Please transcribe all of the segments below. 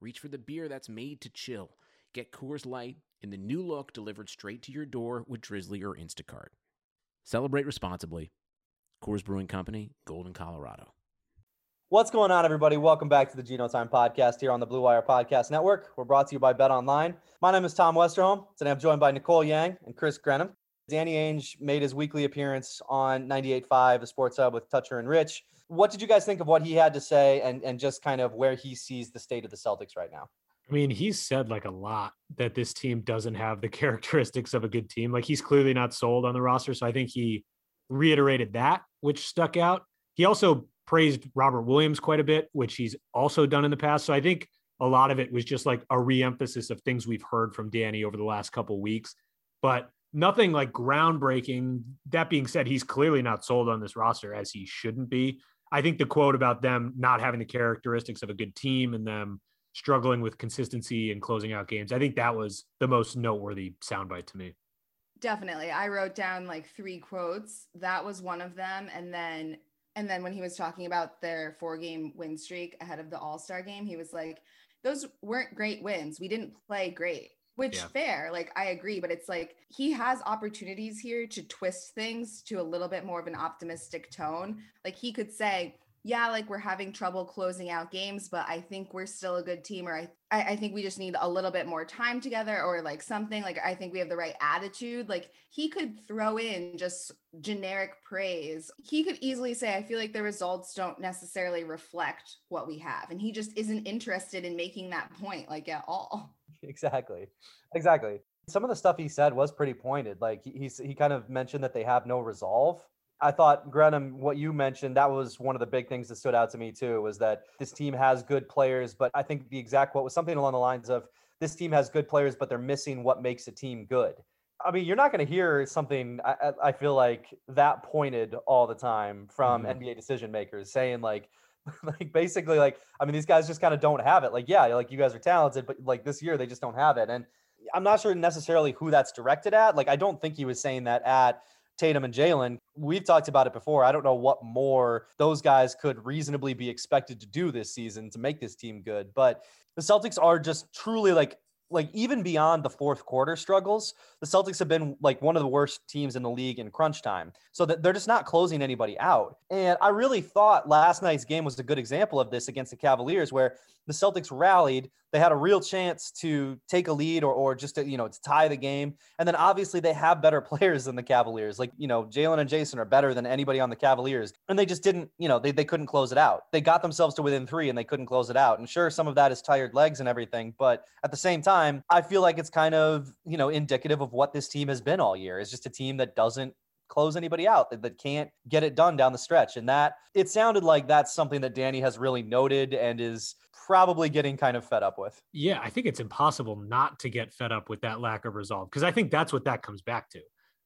reach for the beer that's made to chill. Get Coors Light in the new look delivered straight to your door with Drizly or Instacart. Celebrate responsibly. Coors Brewing Company, Golden, Colorado. What's going on, everybody? Welcome back to the Gino Time Podcast here on the Blue Wire Podcast Network. We're brought to you by Bet Online. My name is Tom Westerholm. Today I'm joined by Nicole Yang and Chris Grenham. Danny Ainge made his weekly appearance on 98.5, the Sports Hub with Toucher and Rich. What did you guys think of what he had to say and, and just kind of where he sees the state of the Celtics right now? I mean, he's said like a lot that this team doesn't have the characteristics of a good team. Like he's clearly not sold on the roster. So I think he reiterated that, which stuck out. He also praised Robert Williams quite a bit, which he's also done in the past. So I think a lot of it was just like a reemphasis of things we've heard from Danny over the last couple weeks. But nothing like groundbreaking. That being said, he's clearly not sold on this roster as he shouldn't be. I think the quote about them not having the characteristics of a good team and them struggling with consistency and closing out games, I think that was the most noteworthy soundbite to me. Definitely. I wrote down like three quotes. That was one of them. And then and then when he was talking about their four game win streak ahead of the All-Star game, he was like, those weren't great wins. We didn't play great which yeah. fair like i agree but it's like he has opportunities here to twist things to a little bit more of an optimistic tone. Like he could say yeah like we're having trouble closing out games but i think we're still a good team or i i think we just need a little bit more time together or like something like i think we have the right attitude. Like he could throw in just generic praise. He could easily say i feel like the results don't necessarily reflect what we have and he just isn't interested in making that point like at all exactly. Exactly. Some of the stuff he said was pretty pointed. Like he, he's, he kind of mentioned that they have no resolve. I thought, Grenham, what you mentioned, that was one of the big things that stood out to me too, was that this team has good players, but I think the exact quote was something along the lines of this team has good players, but they're missing what makes a team good. I mean, you're not going to hear something I, I, feel like that pointed all the time from mm-hmm. NBA decision makers saying like, like basically like I mean these guys just kind of don't have it. Like yeah, like you guys are talented, but like this year they just don't have it. And I'm not sure necessarily who that's directed at. Like I don't think he was saying that at Tatum and Jaylen. We've talked about it before. I don't know what more those guys could reasonably be expected to do this season to make this team good. But the Celtics are just truly like like even beyond the fourth quarter struggles, the Celtics have been like one of the worst teams in the league in crunch time. So that they're just not closing anybody out. And I really thought last night's game was a good example of this against the Cavaliers, where the Celtics rallied. They had a real chance to take a lead or, or just to, you know, to tie the game. And then obviously they have better players than the Cavaliers. Like, you know, Jaylen and Jayson are better than anybody on the Cavaliers. And they just didn't, you know, they, they couldn't close it out. They got themselves to within three and they couldn't close it out. And sure, some of that is tired legs and everything. But at the same time, I feel like it's kind of, you know, indicative of what this team has been all year. It's just a team that doesn't close anybody out that, that can't get it done down the stretch. And that it sounded like that's something that Danny has really noted and is probably getting kind of fed up with. Yeah, I think it's impossible not to get fed up with that lack of resolve because I think that's what that comes back to.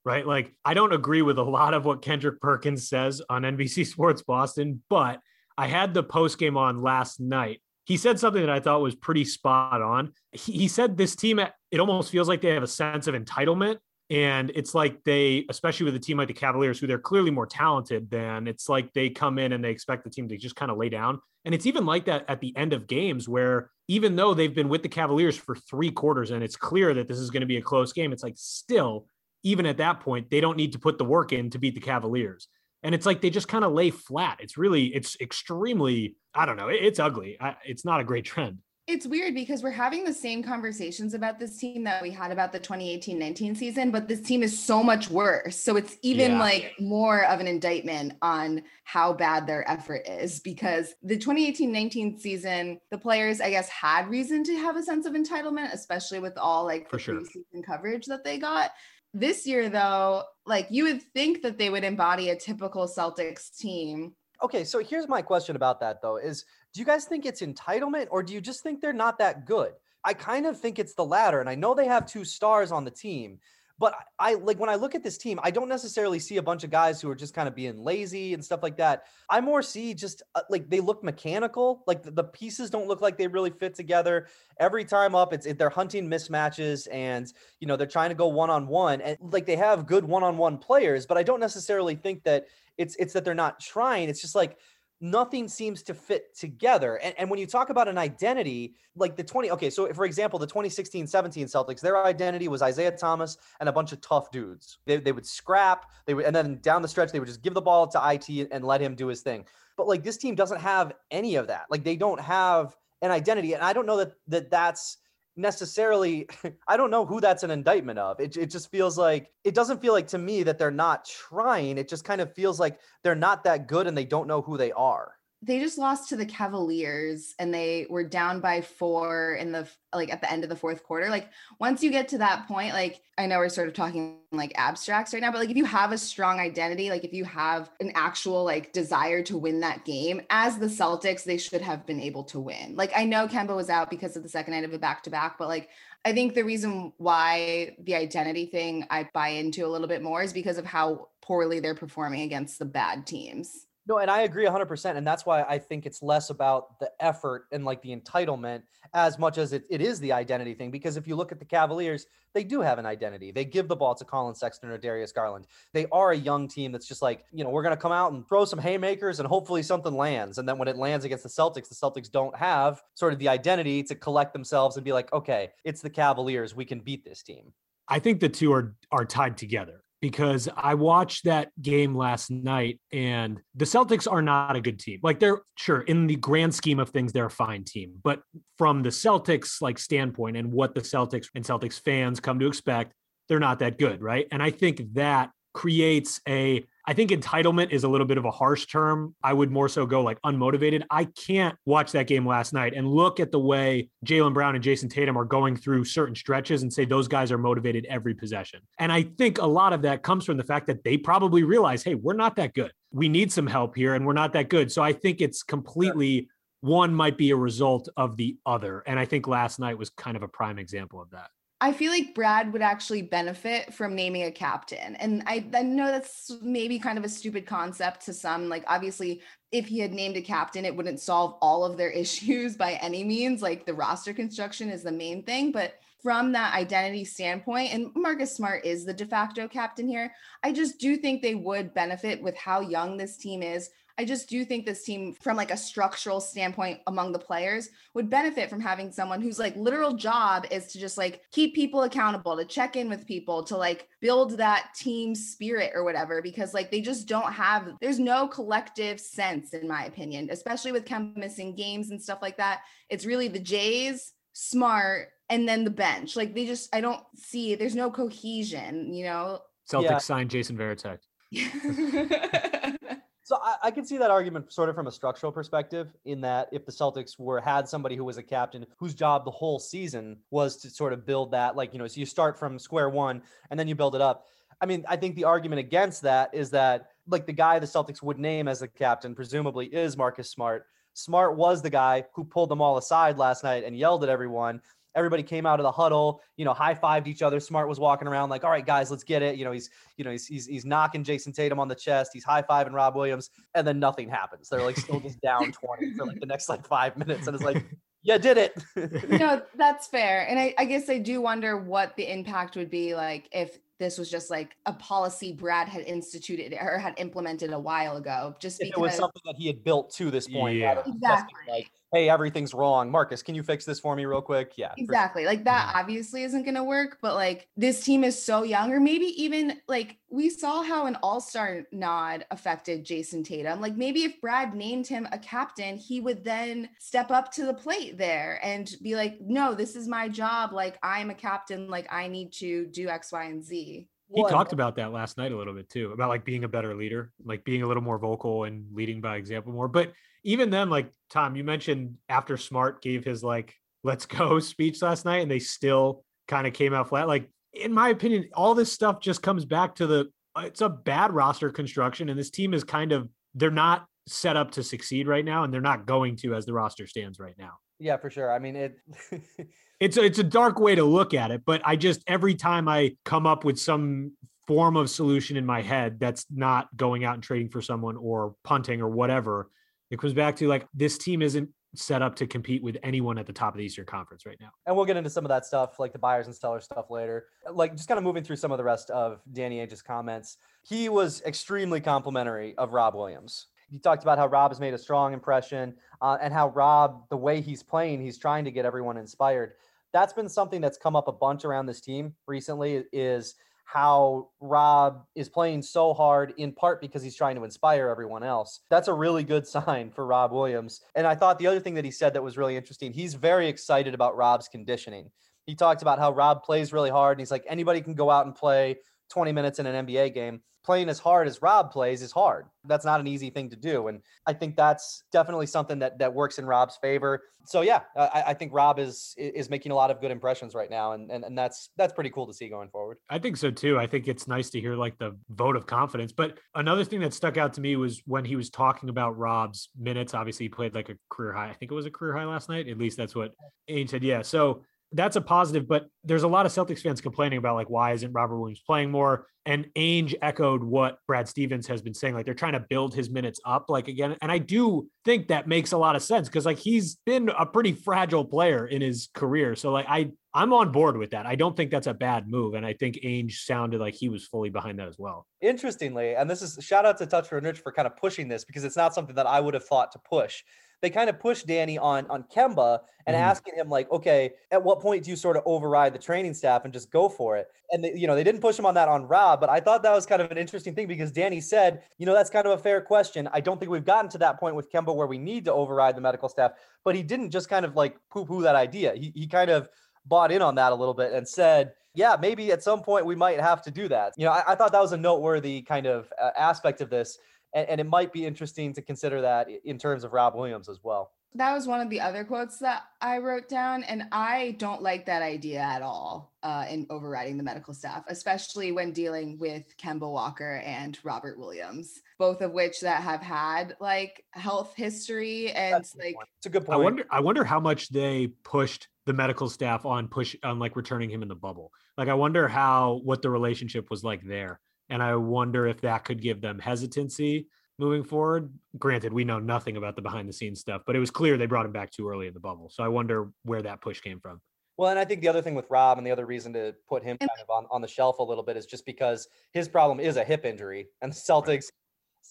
Right. Like, I don't agree with a lot of what Kendrick Perkins says on NBC Sports Boston, but I had the post game on last night. He said something that I thought was pretty spot on. He, he said this team, it almost feels like they have a sense of entitlement and it's like they, especially with a team like the Cavaliers, who they're clearly more talented than, it's like they come in and they expect the team to just kind of lay down. And it's even like that at the end of games where even though they've been with the Cavaliers for three quarters and it's clear that this is going to be a close game, it's like still, even at that point, they don't need to put the work in to beat the Cavaliers. And it's like they just kind of lay flat. It's really, it's extremely, I don't know, it's ugly. it's not a great trend. It's weird because we're having the same conversations about this team that we had about the 2018-19 season, but this team is so much worse. So it's even yeah. like more of an indictment on how bad their effort is because the 2018-19 season, the players, I guess, had reason to have a sense of entitlement, especially with all like For the sure. preseason coverage that they got. This year, though, like you would think that they would embody a typical Celtics team Okay, so here's my question about that though: is Do you guys think it's entitlement or do you just think they're not that good? I kind of think it's the latter. And I know they have two stars on the team, but I like when I look at this team, I don't necessarily see a bunch of guys who are just kind of being lazy and stuff like that. I more see just uh, like they look mechanical. Like the, the, pieces don't look like they really fit together. Every time up, it's it, they're hunting mismatches and you know they're trying to go one on one and like they have good one on one players, but I don't necessarily think that it's it's that they're not trying. It's just like nothing seems to fit together. And, and when you talk about an identity, like the 20, okay, so for example, the 2016 17 Celtics, their identity was Isaiah Thomas and a bunch of tough dudes. They, they would scrap, they would, and then down the stretch, they would just give the ball to IT and let him do his thing. But like this team doesn't have any of that. Like they don't have an identity. And I don't know that, that that's, necessarily i don't know who that's an indictment of. It, it just feels like it doesn't feel like to me that they're not trying. It just kind of feels like they're not that good and they don't know who they are they just lost to the Cavaliers and they were down by four in the like at the end of the fourth quarter. Like once you get to that point, like I know we're sort of talking like abstracts right now, but like if you have a strong identity, like if you have an actual like desire to win that game, as the Celtics, they should have been able to win. Like I know Kemba was out because of the second night of a back to back, but like I think the reason why the identity thing I buy into a little bit more is because of how poorly they're performing against the bad teams. No, and I agree 100%. And that's why I think it's less about the effort and like the entitlement as much as it, it is the identity thing. Because if you look at the Cavaliers, they do have an identity. They give the ball to Collin Sexton or Darius Garland. They are a young team that's just like, you know, we're going to come out and throw some haymakers and hopefully something lands. And then when it lands against the Celtics, the Celtics don't have sort of the identity to collect themselves and be like, okay, it's the Cavaliers. We can beat this team. I think the two are are tied together because I watched that game last night and the Celtics are not a good team. Like they're sure in the grand scheme of things, they're a fine team. But from the Celtics like standpoint and what the Celtics and Celtics fans come to expect, they're not that good, right? And I think that creates a I think entitlement is a little bit of a harsh term. I would more so go like unmotivated. I can't watch that game last night and look at the way Jaylen Brown and Jayson Tatum are going through certain stretches and say those guys are motivated every possession. And I think a lot of that comes from the fact that they probably realize, hey, we're not that good. We need some help here and we're not that good. So I think it's completely one might be a result of the other. And I think last night was kind of a prime example of that. I feel like Brad would actually benefit from naming a captain. And I, I know that's maybe kind of a stupid concept to some. Like, obviously, if he had named a captain, it wouldn't solve all of their issues by any means. Like, the roster construction is the main thing. But from that identity standpoint, and Marcus Smart is the de facto captain here, I just do think they would benefit with how young this team is I just do think this team, from like a structural standpoint among the players, would benefit from having someone whose like literal job is to just like keep people accountable, to check in with people, to like build that team spirit or whatever, because like they just don't have, there's no collective sense, in my opinion, especially with Kemba missing games and stuff like that. It's really the Jays, Smart, and then the bench. Like they just, I don't see, there's no cohesion, you know? Celtics yeah. signed Jason Varitek. So I, I can see that argument sort of from a structural perspective, in that if the Celtics were had somebody who was a captain whose job the whole season was to sort of build that, like you know, so you start from square one and then you build it up. I mean, I think the argument against that is that like the guy the Celtics would name as the captain presumably is Marcus Smart. Smart was the guy who pulled them all aside last night and yelled at everyone everybody came out of the huddle, you know, high fived each other. Smart was walking around like, all right, guys, let's get it. You know, he's, you know, he's, he's, he's knocking Jayson Tatum on the chest. He's high fiving Rob Williams. And then nothing happens. They're like still just down 20 for like the next like five minutes. And it's like, yeah, did it. no, that's fair. And I, I guess I do wonder what the impact would be like if this was just like a policy Brad had instituted or had implemented a while ago. Just if because it was something that he had built to this point. Yeah. Exactly. Like, hey, everything's wrong. Marcus, can you fix this for me real quick? Yeah. Exactly. Like that mm-hmm. obviously isn't going to work, but like this team is so young, or maybe even like we saw how an all star nod affected Jayson Tatum. Like maybe if Brad named him a captain, he would then step up to the plate there and be like, no, this is my job. Like I'm a captain. Like I need to do X, Y, and Z. He talked about that last night a little bit too, about like being a better leader, like being a little more vocal and leading by example more. But even then, like Tom, you mentioned after Smart gave his like let's go speech last night and they still kind of came out flat. Like, in my opinion, all this stuff just comes back to the uh, it's a bad roster construction, and this team is kind of they're not set up to succeed right now, and they're not going to as the roster stands right now. Yeah, for sure. I mean, it. it's a, it's a dark way to look at it, but I just every time I come up with some form of solution in my head that's not going out and trading for someone or punting or whatever, it comes back to like this team isn't set up to compete with anyone at the top of the Eastern Conference right now. And we'll get into some of that stuff, like the buyers and sellers stuff later. Like just kind of moving through some of the rest of Danny Ainge's comments. He was extremely complimentary of Rob Williams. He talked about how Rob has made a strong impression uh, and how Rob, the way he's playing, he's trying to get everyone inspired. That's been something that's come up a bunch around this team recently is how Rob is playing so hard in part because he's trying to inspire everyone else. That's a really good sign for Rob Williams. And I thought the other thing that he said that was really interesting, he's very excited about Rob's conditioning. He talked about how Rob plays really hard and he's like anybody can go out and play 20 minutes in an NBA game playing as hard as Rob plays is hard. That's not an easy thing to do. And I think that's definitely something that that works in Rob's favor. So yeah, I, I think Rob is is making a lot of good impressions right now. And, and and that's that's pretty cool to see going forward. I think so too. I think it's nice to hear like the vote of confidence. But another thing that stuck out to me was when he was talking about Rob's minutes. Obviously, he played like a career high. I think it was a career high last night. At least that's what Ainge said. Yeah. So that's a positive, but there's a lot of Celtics fans complaining about like why isn't Robert Williams playing more? And Ainge echoed what Brad Stevens has been saying, like they're trying to build his minutes up, like again. And I do think that makes a lot of sense because like he's been a pretty fragile player in his career. So like I I'm on board with that. I don't think that's a bad move, and I think Ainge sounded like he was fully behind that as well. Interestingly, and this is shout out to Toucher and Rich for kind of pushing this because it's not something that I would have thought to push they kind of pushed Danny on on Kemba and mm-hmm. asking him like, okay, at what point do you sort of override the training staff and just go for it? And they, you know, they didn't push him on that on Rob, but I thought that was kind of an interesting thing because Danny said, you know, that's kind of a fair question. I don't think we've gotten to that point with Kemba where we need to override the medical staff, but he didn't just kind of like poo-poo that idea. He he kind of bought in on that a little bit and said, yeah, maybe at some point we might have to do that. You know, I, I thought that was a noteworthy kind of uh, aspect of this and, and it might be interesting to consider that in terms of Rob Williams as well that was one of the other quotes that I wrote down, and I don't like that idea at all uh, in overriding the medical staff, especially when dealing with Kemba Walker and Robert Williams, both of which that have had like health history and That's like it's a good point. I wonder, I wonder how much they pushed the medical staff on push on like returning him in the bubble. Like, I wonder how what the relationship was like there, and I wonder if that could give them hesitancy moving forward. Granted, we know nothing about the behind the scenes stuff, but it was clear they brought him back too early in the bubble. So I wonder where that push came from. Well, and I think the other thing with Rob and the other reason to put him kind of on, on the shelf a little bit is just because his problem is a hip injury, and the Celtics right.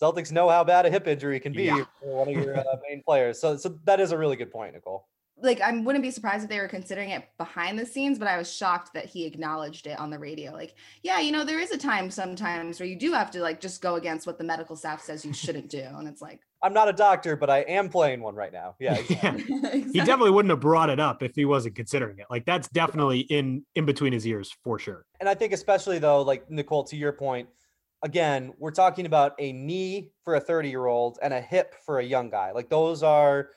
Celtics know how bad a hip injury can be yeah. for one of your uh, main players. So, so that is a really good point, Nicole like I wouldn't be surprised if they were considering it behind the scenes, but I was shocked that he acknowledged it on the radio. Like, yeah, you know, there is a time sometimes where you do have to like just go against what the medical staff says you shouldn't do, and it's like I'm not a doctor, but I am playing one right now. Yeah, exactly. yeah. exactly. he definitely wouldn't have brought it up if he wasn't considering it. Like that's definitely in in between his ears for sure. And I think especially though, like Nicole, to your point, again, we're talking about a knee for a 30 year old and a hip for a young guy. Like those are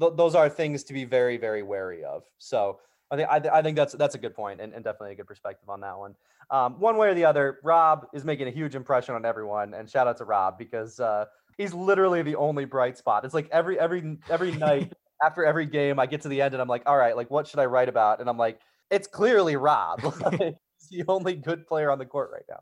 th- those are things to be very very wary of. So I think I, I think that's that's a good point and, and definitely a good perspective on that one. Um, one way or the other, Rob is making a huge impression on everyone, and shout out to Rob because uh, he's literally the only bright spot. It's like every every every night after every game, I get to the end and I'm like, all right, like what should I write about? And I'm like, it's clearly Rob. he's the only good player on the court right now.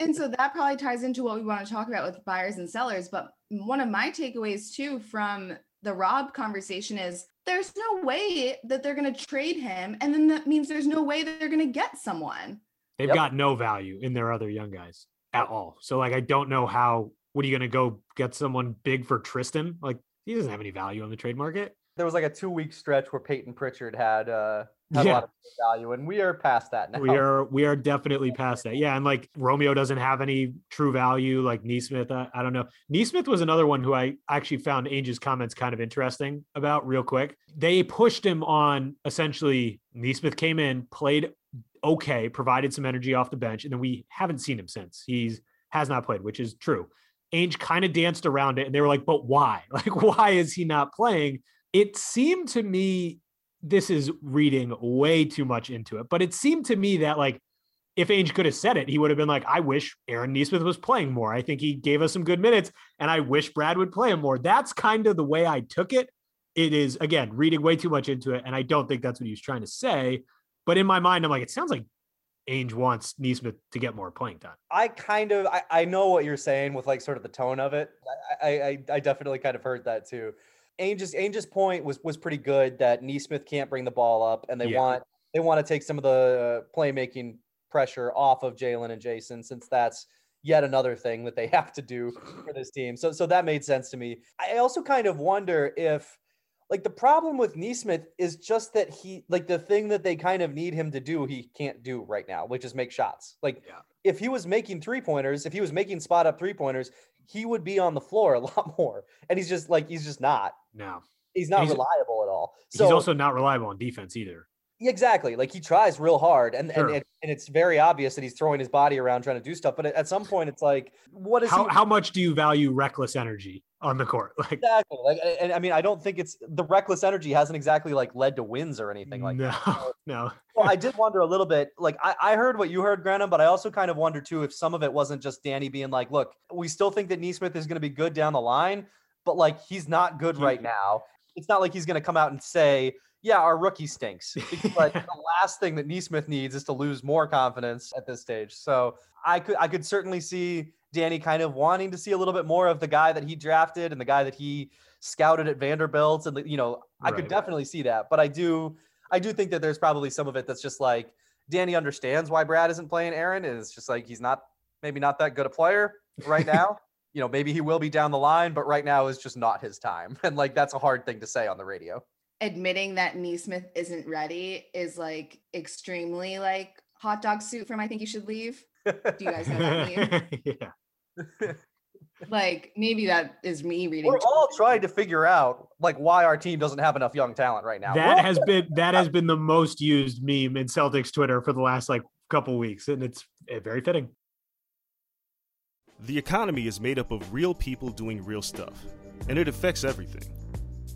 and so that probably ties into what we want to talk about with buyers and sellers. But one of my takeaways too from the Rob conversation is there's no way that they're going to trade him. And then that means there's no way that they're going to get someone. They've yep. got no value in their other young guys at all. So, like, I don't know how, what are you going to go get someone big for Tristan? Like, he doesn't have any value on the trade market. There was like a two week stretch where Payton Pritchard had uh, yeah. a lot of value, and we are past that now. We are we are definitely past that. Yeah, and like Romeo doesn't have any true value. Like Nesmith, I, I don't know. Nesmith was another one who I actually found Ainge's comments kind of interesting about. Real quick, they pushed him on essentially. Nesmith came in, played okay, provided some energy off the bench, and then we haven't seen him since. He's has not played, which is true. Ainge kind of danced around it, and they were like, "But why? Like, why is he not playing?" It seemed to me this is reading way too much into it, but it seemed to me that like if Ainge could have said it, he would have been like, I wish Aaron Nesmith was playing more. I think he gave us some good minutes and I wish Brad would play him more. That's kind of the way I took it. It is, again, reading way too much into it. And I don't think that's what he was trying to say. But in my mind, I'm like, it sounds like Ainge wants Nesmith to get more playing time. I kind of I, I know what you're saying with like sort of the tone of it. I I, I definitely kind of heard that too. Ainge's Ainge's point was was pretty good that Nesmith can't bring the ball up, and they Yeah. want they want to take some of the uh, playmaking pressure off of Jaylen and Jayson, since that's yet another thing that they have to do for this team. So so that made sense to me. I also kind of wonder if like the problem with Nesmith is just that he like the thing that they kind of need him to do he can't do right now, which is make shots. Like Yeah. if he was making three pointers, if he was making spot up three pointers, he would be on the floor a lot more. And he's just like he's just not. No, He's not He's- reliable at all. So he's also not reliable on defense either. Exactly like he tries real hard and Sure. and, and it's very obvious that he's throwing his body around trying to do stuff. But at, some point it's like, what is How, he how much do you value reckless energy on the court? Like, exactly like and I mean I don't think it's the reckless energy hasn't exactly like led to wins or anything like no, that. no. well, I did wonder a little bit. Like I, I heard what you heard, Grenham, but I also kind of wonder too if some of it wasn't just Danny being like, "Look, we still think that Nesmith is going to be good down the line, but like he's not good right now. It's not like he's going to come out and say, "Yeah, our rookie stinks." Like the last thing that Nesmith needs is to lose more confidence at this stage. So I could, I could certainly see Danny kind of wanting to see a little bit more of the guy that he drafted and the guy that he scouted at Vanderbilt, and you know, I could Right. definitely see that. But I do. I do think that there's probably some of it that's just like Danny understands why Brad isn't playing Aaron, and it's just like he's not maybe not that good a player right now. you know, maybe he will be down the line, but right now is just not his time. And like that's a hard thing to say on the radio. Admitting that Nesmith isn't ready is like extremely like hot dog suit from I think you should leave. Do you guys know that meme? yeah. Like maybe that is me reading. We're too all much trying to figure out like why our team doesn't have enough young talent right now. That has been that has been the most used meme in Celtics Twitter for the last like couple weeks, and it's eh, very fitting. The economy is made up of real people doing real stuff, and it affects everything.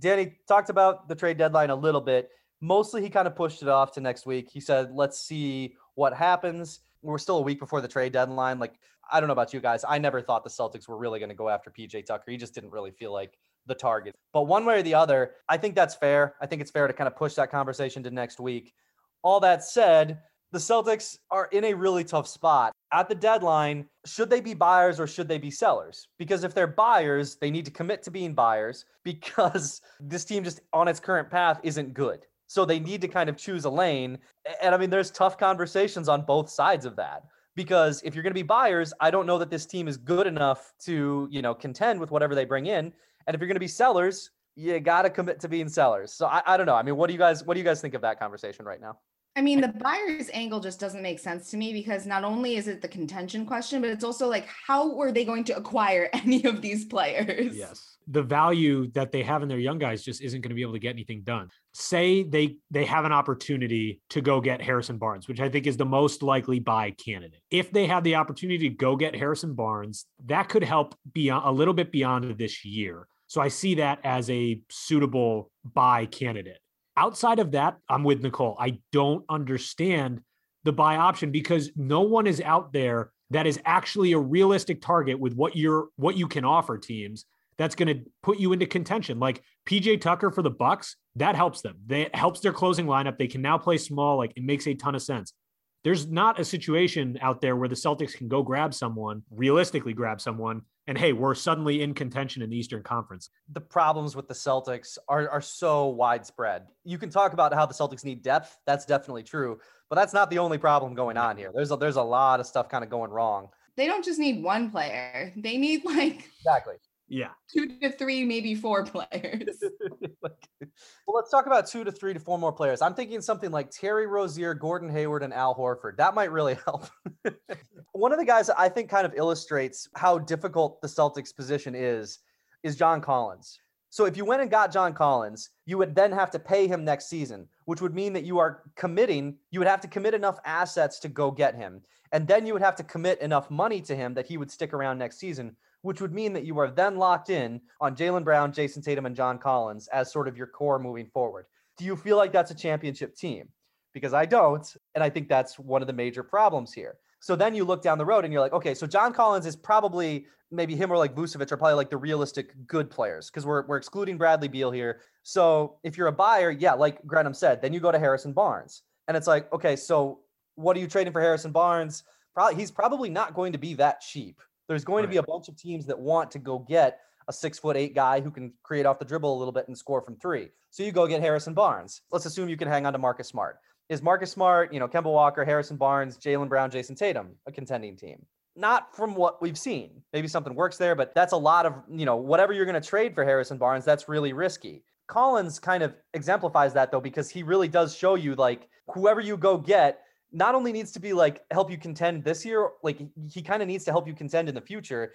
Danny talked about the trade deadline a little bit. Mostly, he kind of pushed it off to next week. He said, "Let's see what happens." We're still a week before the trade deadline. Like, I don't know about you guys. I never thought the Celtics were really going to go after PJ Tucker. He just didn't really feel like the target. But one way or the other, I think that's fair. I think it's fair to kind of push that conversation to next week. All that said, the Celtics are in a really tough spot. At the deadline, should they be buyers or should they be sellers? Because if they're buyers, they need to commit to being buyers because this team just on its current path isn't good. So they need to kind of choose a lane. And I mean, there's tough conversations on both sides of that. Because if you're going to be buyers, I don't know that this team is good enough to, you know, contend with whatever they bring in. And if you're going to be sellers, you got to commit to being sellers. So I, I don't know. I mean, what do you guys, what do you guys think of that conversation right now? I mean, the buyer's angle just doesn't make sense to me because not only is it the contention question, but it's also like, how were they going to acquire any of these players? Yes. The value that they have in their young guys just isn't going to be able to get anything done. Say they they have an opportunity to go get Harrison Barnes, which I think is the most likely buy candidate. If they have the opportunity to go get Harrison Barnes, that could help beyond a little bit beyond this year. So I see that as a suitable buy candidate. Outside of that, I'm with Nicole. I don't understand the buy option because no one is out there that is actually a realistic target with what you're what you can offer teams that's going to put you into contention. Like PJ Tucker for the Bucks that helps them. That helps their closing lineup. They can now play small. Like it makes a ton of sense there's not a situation out there where the Celtics can go grab someone realistically grab someone and hey we're suddenly in contention in the Eastern Conference the problems with the Celtics are, are so widespread. You can talk about how the Celtics need depth. That's definitely true. But that's not the only problem going on here. There's a, there's a lot of stuff kind of going wrong. They don't just need one player, they need like Exactly. Yeah two to three, maybe four players. Well, let's talk about two to three to four more players. I'm thinking something like Terry Rozier, Gordon Hayward, and Al Horford. That might really help. One of the guys that I think kind of illustrates how difficult the Celtics position is is John Collins. So if you went and got John Collins, you would then have to pay him next season, which would mean that you are committing, you would have to commit enough assets to go get him. And then you would have to commit enough money to him that he would stick around next season, which would mean that you are then locked in on Jaylen Brown, Jayson Tatum, and John Collins as sort of your core moving forward. Do you feel like that's a championship team? Because I don't. And I think that's one of the major problems here. So then you look down the road and you're like, okay, so John Collins is probably maybe him or like Vucevic are probably like the realistic good players because we're, we're excluding Bradley Beal here. So if you're a buyer, yeah, like Grenham said, then you go to Harrison Barnes. And it's like, okay, so what are you trading for Harrison Barnes? Probably he's probably not going to be that cheap. There's going right. to be a bunch of teams that want to go get a six foot eight guy who can create off the dribble a little bit and score from three. So you go get Harrison Barnes. Let's assume you can hang on to Marcus Smart is Marcus Smart, you know, Kemba Walker, Harrison Barnes, Jaylen Brown, Jayson Tatum, a contending team. Not from what we've seen. Maybe something works there, but that's a lot of, you know, whatever you're going to trade for Harrison Barnes, that's really risky. Collins kind of exemplifies that though, because he really does show you like whoever you go get not only needs to be like help you contend this year, like he kind of needs to help you contend in the future.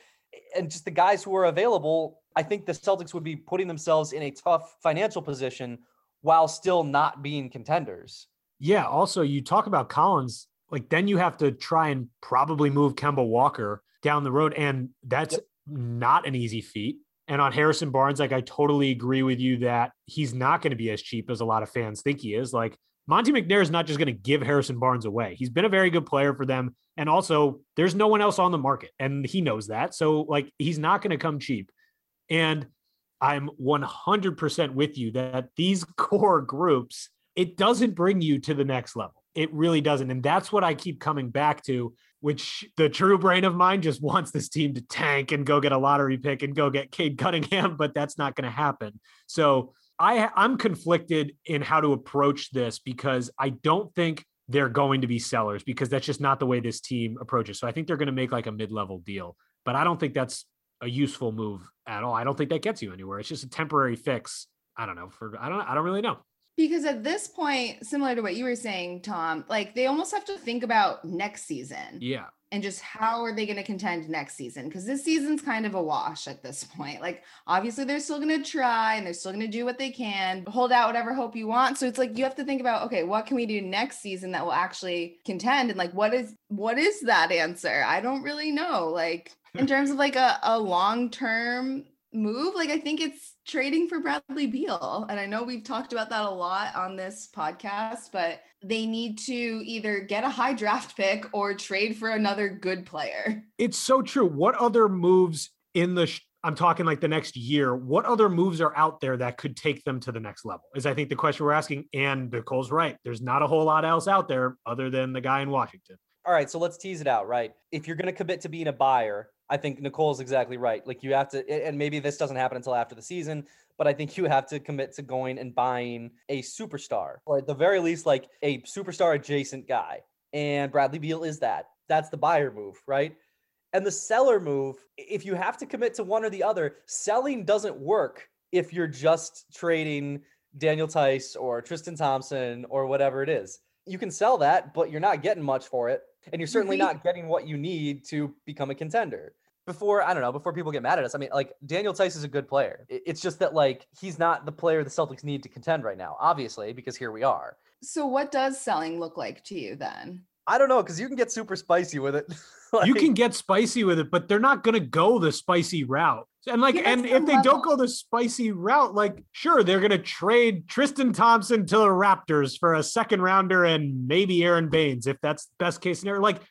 And just the guys who are available, I think the Celtics would be putting themselves in a tough financial position while still not being contenders. Yeah. Also, you talk about Collins, like then you have to try and probably move Kemba Walker down the road. And that's yep. not an easy feat. And on Harrison Barnes, like I totally agree with you that he's not going to be as cheap as a lot of fans think he is. Like Monte McNair is not just going to give Harrison Barnes away. He's been a very good player for them. And also, there's no one else on the market. And he knows that. So, like, he's not going to come cheap. And I'm 100% with you that these core groups it doesn't bring you to the next level. It really doesn't. And that's what I keep coming back to, which the true brain of mine just wants this team to tank and go get a lottery pick and go get Cade Cunningham, but that's not going to happen. So I, I'm conflicted in how to approach this because I don't think they're going to be sellers because that's just not the way this team approaches. So I think they're going to make like a mid-level deal, but I don't think that's a useful move at all. I don't think that gets you anywhere. It's just a temporary fix. I don't know for I don't I don't really know because at this point similar to what you were saying tom like they almost have to think about next season yeah and just how are they going to contend next season? Because this season's kind of a wash at this point. Like obviously they're still going to try and they're still going to do what they can hold out whatever hope you want. So it's like you have to think about okay what can we do next season that will actually contend? And like what is what is that answer? I don't really know. Like in hmm. terms of like a, a long term move. Like I think it's trading for Bradley Beal. And I know we've talked about that a lot on this podcast, but they need to either get a high draft pick or trade for another good player. It's so true. What other moves in the sh- I'm talking like the next year. What other moves are out there that could take them to the next level? Is I think the question we're asking. And Nicole's right. There's not a whole lot else out there other than the guy in Washington. All right, so let's tease it out, right? If you're going to commit to being a buyer, I think Nicole's exactly right. Like you have to, and maybe this doesn't happen until after the season, but I think you have to commit to going and buying a superstar, or at the very least, like a superstar adjacent guy. And Bradley Beal is that. That's the buyer move, right? And the seller move, if you have to commit to one or the other, selling doesn't work if you're just trading Daniel Theis or Tristan Thompson or whatever it is. You can sell that, but you're not getting much for it and you're certainly mm-hmm. not getting what you need to become a contender. Before I don't know, before people get mad at us, I mean, like Daniel Theis is a good player. It's just that like he's not the player the Celtics need to contend right now, obviously, because here we are. So, what does selling look like to you then? I don't know, because you can get super spicy with it. like, you can get spicy with it, but they're not going to go the spicy route. And like, yeah, and if they don't go the spicy route, like, sure, they're going to trade Tristan Thompson to the Raptors for a second rounder and maybe Aron Baynes if that's best case scenario. Like,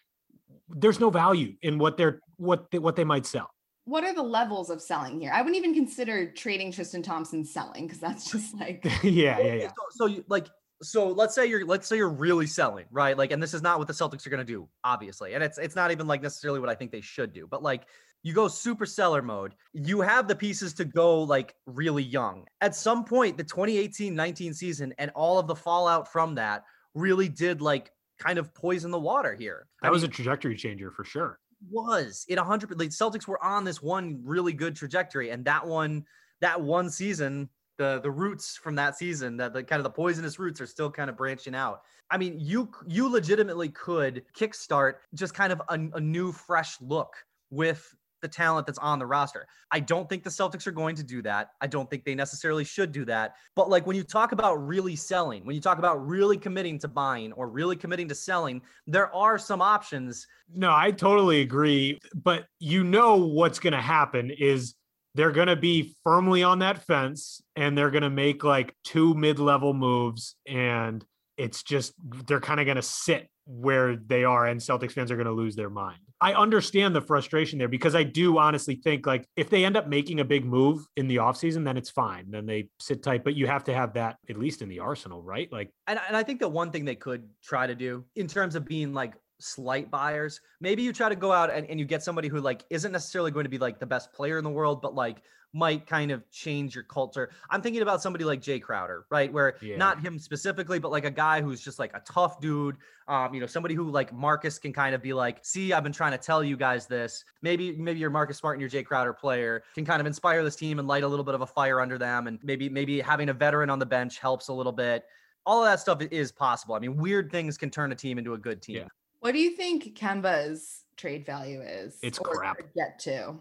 there's no value in what they're what they, what they might sell. What are the levels of selling here? I wouldn't even consider trading Tristan Thompson selling because that's just like yeah, yeah, yeah. So, so you, like so let's say you're let's say you're really selling, right? Like, and this is not what the Celtics are going to do, obviously, and it's it's not even like necessarily what I think they should do, but like you go super seller mode, you have the pieces to go like really young. At some point, the 2018-19 season and all of the fallout from that really did like kind of poison the water here. That I was mean, a trajectory changer for sure. Was it 100? The Celtics were on this one really good trajectory, and that one, that one season the the roots from that season that the kind of the poisonous roots are still kind of branching out. I mean, you you legitimately could kickstart just kind of a, a new fresh look with the talent that's on the roster. I don't think the Celtics are going to do that. I don't think they necessarily should do that. But like when you talk about really selling, when you talk about really committing to buying or really committing to selling, there are some options. No, I totally agree. But you know what's going to happen is they're going to be firmly on that fence and they're going to make like two mid-level moves and it's just they're kind of going to sit where they are and Celtics fans are going to lose their mind. I understand the frustration there because I do honestly think like if they end up making a big move in the offseason, then it's fine. Then they sit tight, but you have to have that at least in the arsenal, right? Like and, and I think the one thing they could try to do in terms of being like slight buyers, maybe you try to go out and, and you get somebody who like isn't necessarily going to be like the best player in the world, but like might kind of change your culture. I'm thinking about somebody like Jae Crowder, right? Where yeah. not him specifically, but like a guy who's just like a tough dude. Um, you know, somebody who like Marcus can kind of be like, see, I've been trying to tell you guys this. Maybe, maybe you're Marcus Smart and your Jae Crowder player can kind of inspire this team and light a little bit of a fire under them. And maybe, maybe having a veteran on the bench helps a little bit. All of that stuff is possible. I mean, weird things can turn a team into a good team. Yeah. What do you think Kemba's trade value is? It's crap. Get to.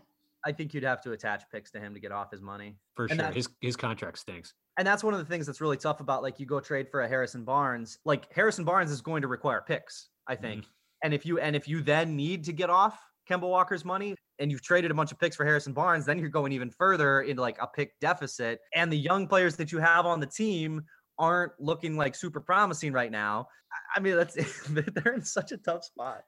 I think you'd have to attach picks to him to get off his money. For and sure. His his contract stinks. And that's one of the things that's really tough about like you go trade for a Harrison Barnes. Like Harrison Barnes is going to require picks, I think. Mm-hmm. And if you and if you then need to get off Kemba Walker's money and you've traded a bunch of picks for Harrison Barnes, then you're going even further into like a pick deficit. And the young players that you have on the team aren't looking like super promising right now. I mean, that's they're in such a tough spot.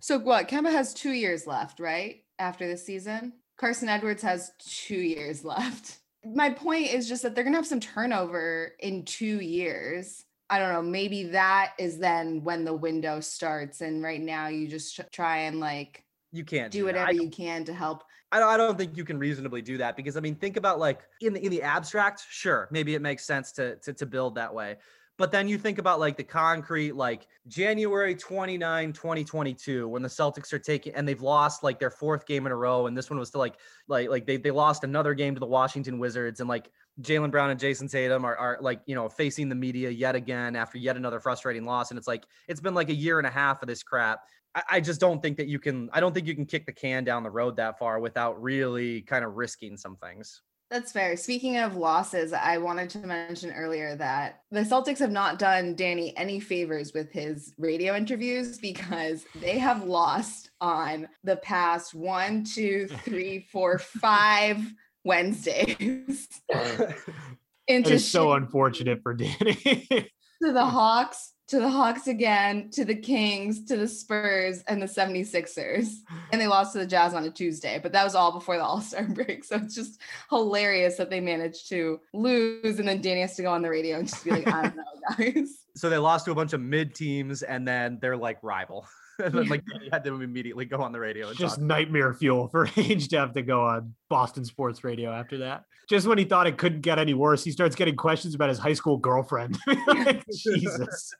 So what? Kemba has two years left, right? After this season, Carsen Edwards has two years left. My point is just that they're gonna have some turnover in two years. I don't know. Maybe that is then when the window starts, and right now you just try and like you can't do, do whatever you can to help. I don't, I don't think you can reasonably do that because I mean, think about like in the in the abstract, sure, maybe it makes sense to to, to build that way. But then you think about like the concrete, like January 29, 2022, when the Celtics are taking and they've lost like their fourth game in a row. And this one was to like, like, like they, they lost another game to the Washington Wizards. And like Jaylen Brown and Jayson Tatum are, are like, you know, facing the media yet again after yet another frustrating loss. And it's like, it's been like a year and a half of this crap. I, I just don't think that you can, I don't think you can kick the can down the road that far without really kind of risking some things. That's fair. Speaking of losses, I wanted to mention earlier that the Celtics have not done Danny any favors with his radio interviews because they have lost on the past one, two, three, four, five Wednesdays. it is so unfortunate for Danny. to the Hawks, to the Hawks again, to the Kings, to the Spurs, and the 76ers. And they lost to the Jazz on a Tuesday, but that was all before the All Star break. So it's just hilarious that they managed to lose. And then Danny has to go on the radio and just be like, I don't know, guys. So they lost to a bunch of mid teams and then they're like rival. and then like he had to immediately go on the radio. And just talk. nightmare fuel for Ainge to have to go on Boston sports radio after that. Just when he thought it couldn't get any worse, he starts getting questions about his high school girlfriend. Jesus.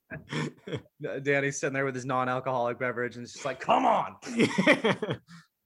Danny's sitting there with his non-alcoholic beverage and it's just like, come on.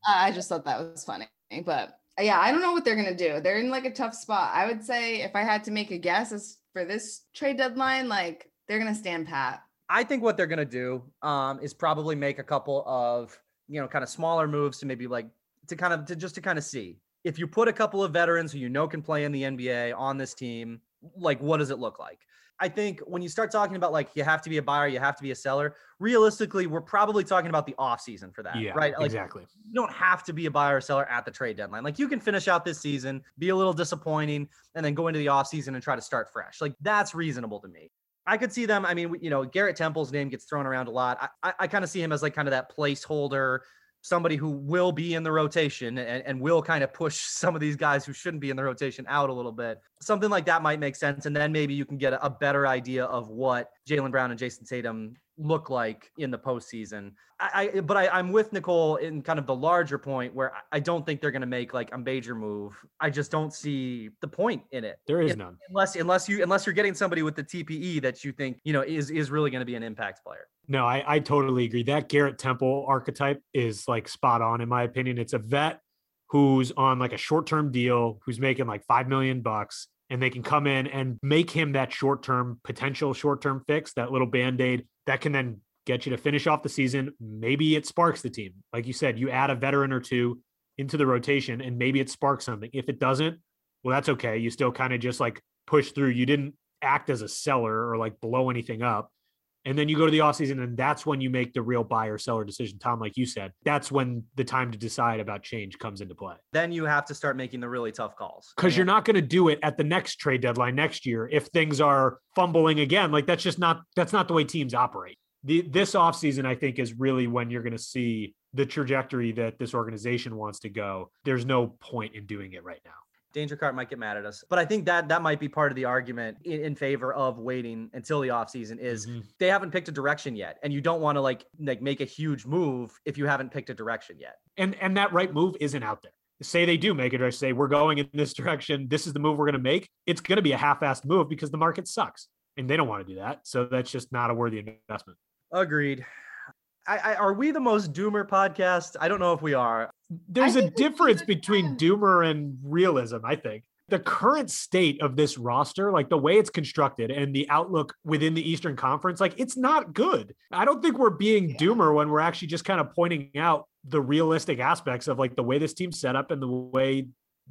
I just thought that was funny. But yeah, I don't know what they're gonna do. They're in like a tough spot. I would say if I had to make a guess as for this trade deadline, like they're gonna stand pat. I think what they're gonna do um, is probably make a couple of you know kind of smaller moves to maybe like to kind of to just to kind of see if you put a couple of veterans who you know can play in the NBA on this team, like what does it look like? I think when you start talking about like you have to be a buyer, you have to be a seller, realistically, we're probably talking about the offseason for that. Yeah, right. Like, exactly. You don't have to be a buyer or seller at the trade deadline. Like you can finish out this season, be a little disappointing, and then go into the offseason and try to start fresh. Like that's reasonable to me. I could see them. I mean, you know, Garrett Temple's name gets thrown around a lot. I, I, I kind of see him as like kind of that placeholder, somebody who will be in the rotation and, and will kind of push some of these guys who shouldn't be in the rotation out a little bit. Something like that might make sense. And then maybe you can get a, a better idea of what Jaylen Brown and Jayson Tatum look like in the postseason. I, I but I, I'm with Nicole in kind of the larger point where I don't think they're going to make like a major move. I just don't see the point in it. There is if, none unless unless you unless you're getting somebody with the TPE that you think you know is is really going to be an impact player. No, I, I totally agree. That Garrett Temple archetype is like spot on in my opinion. It's a vet who's on like a short term deal, who's making like five million bucks and they can come in and make him that short term, potential short term fix, that little band aid that can then get you to finish off the season. Maybe it sparks the team. Like you said, you add a veteran or two into the rotation and maybe it sparks something. If it doesn't, well, that's okay. You still kind of just like push through. You didn't act as a seller or like blow anything up. And then you go to the offseason and that's when you make the real buy buyer seller decision. Tom, like you said, that's when the time to decide about change comes into play. Then you have to start making the really tough calls. Because you're not going to do it at the next trade deadline next year if things are fumbling again. Like that's just not that's not the way teams operate. The, this offseason, I think, is really when you're going to see the trajectory that this organization wants to go. There's no point in doing it right now. Danger Cart might get mad at us, but I think that that might be part of the argument in, in favor of waiting until the offseason is mm-hmm. they haven't picked a direction yet. And you don't want to like like make a huge move if you haven't picked a direction yet. And and that right move isn't out there. Say they do make it or say we're going in this direction. This is the move we're going to make. It's going to be a half-assed move because the market sucks and they don't want to do that. So that's just not a worthy investment. Agreed. I, I, are we the most doomer podcast? I don't know if we are. There's a difference between doomer and realism, I think. The current state of this roster, like the way it's constructed and the outlook within the Eastern Conference, like it's not good. I don't think we're being yeah. doomer when we're actually just kind of pointing out the realistic aspects of like the way this team's set up and the way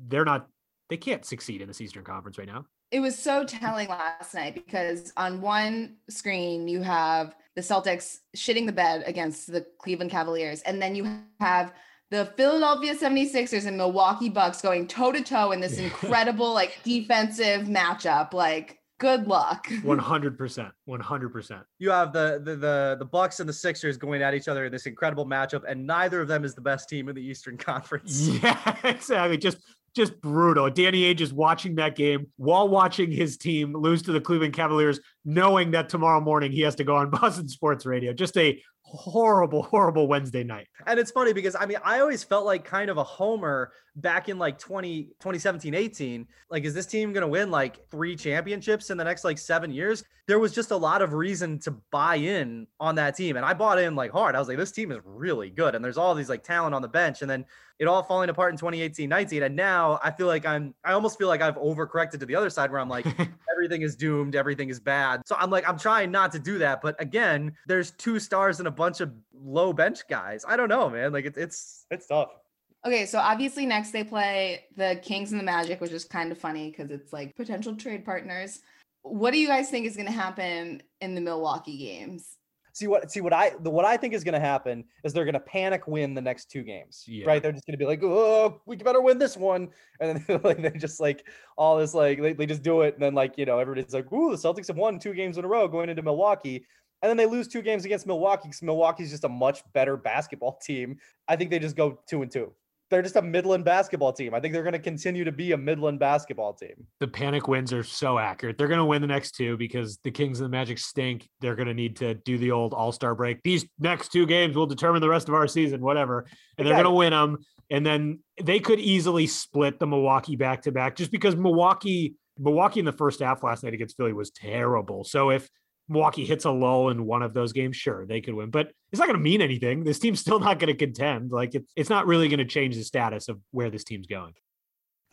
they're not, they can't succeed in this Eastern Conference right now. It was so telling last night because on one screen you have the Celtics shitting the bed against the Cleveland Cavaliers. And then you have the Philadelphia 76ers and Milwaukee Bucks going toe to toe in this incredible like defensive matchup. Like good luck 100% 100% you have the, the the the bucks and the sixers going at each other in this incredible matchup and neither of them is the best team in the eastern conference yeah exactly just just brutal. Danny Ainge is watching that game while watching his team lose to the Cleveland Cavaliers, knowing that tomorrow morning he has to go on Boston Sports Radio. Just a horrible, horrible Wednesday night. And it's funny because I mean, I always felt like kind of a homer back in like 20, 2017, 18. Like, is this team going to win like three championships in the next like seven years? There was just a lot of reason to buy in on that team. And I bought in like hard. I was like, this team is really good. And there's all these like talent on the bench. And then it all falling apart in 2018 19 and now i feel like i'm i almost feel like i've overcorrected to the other side where i'm like everything is doomed everything is bad so i'm like i'm trying not to do that but again there's two stars and a bunch of low bench guys i don't know man like it's it's it's tough Okay, so obviously next they play the Kings and the Magic, which is kind of funny because it's like potential trade partners. What do you guys think is going to happen in the Milwaukee games? see what see what I the what I think is going to happen is they're going to panic win the next two games, yeah. right? They're just going to be like, oh, we better win this one, and then like they just like all this like they, they just do it, and then like you know everybody's like, ooh, the Celtics have won two games in a row going into Milwaukee. And then they lose two games against Milwaukee because Milwaukee's just a much better basketball team. I think they just go two and two they're just a Midland basketball team. I think they're going to continue to be a Midland basketball team. The panic wins are so accurate. They're going to win the next two because the Kings and the Magic stink. They're going to need to do the old All Star break. These next two games will determine the rest of our season, whatever. And they're going to win them. And then they could easily split the Milwaukee back to back just because Milwaukee. Milwaukee in the first half last night against Philly was terrible. So if Milwaukee hits a lull in one of those games, sure, they could win, but it's not going to mean anything. This team's still not going to contend. Like it's it's not really going to change the status of where this team's going.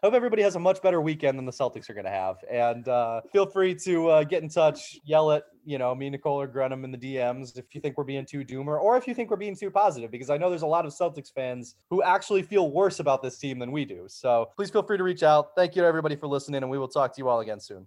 I hope everybody has a much better weekend than the Celtics are going to have. And uh, feel free to uh, get in touch, yell at you know me, Nicole, or Grenham in the DMs if you think we're being too doomer, or if you think we're being too positive, because I know there's a lot of Celtics fans who actually feel worse about this team than we do. So please feel free to reach out. Thank you to everybody for listening, and we will talk to you all again soon.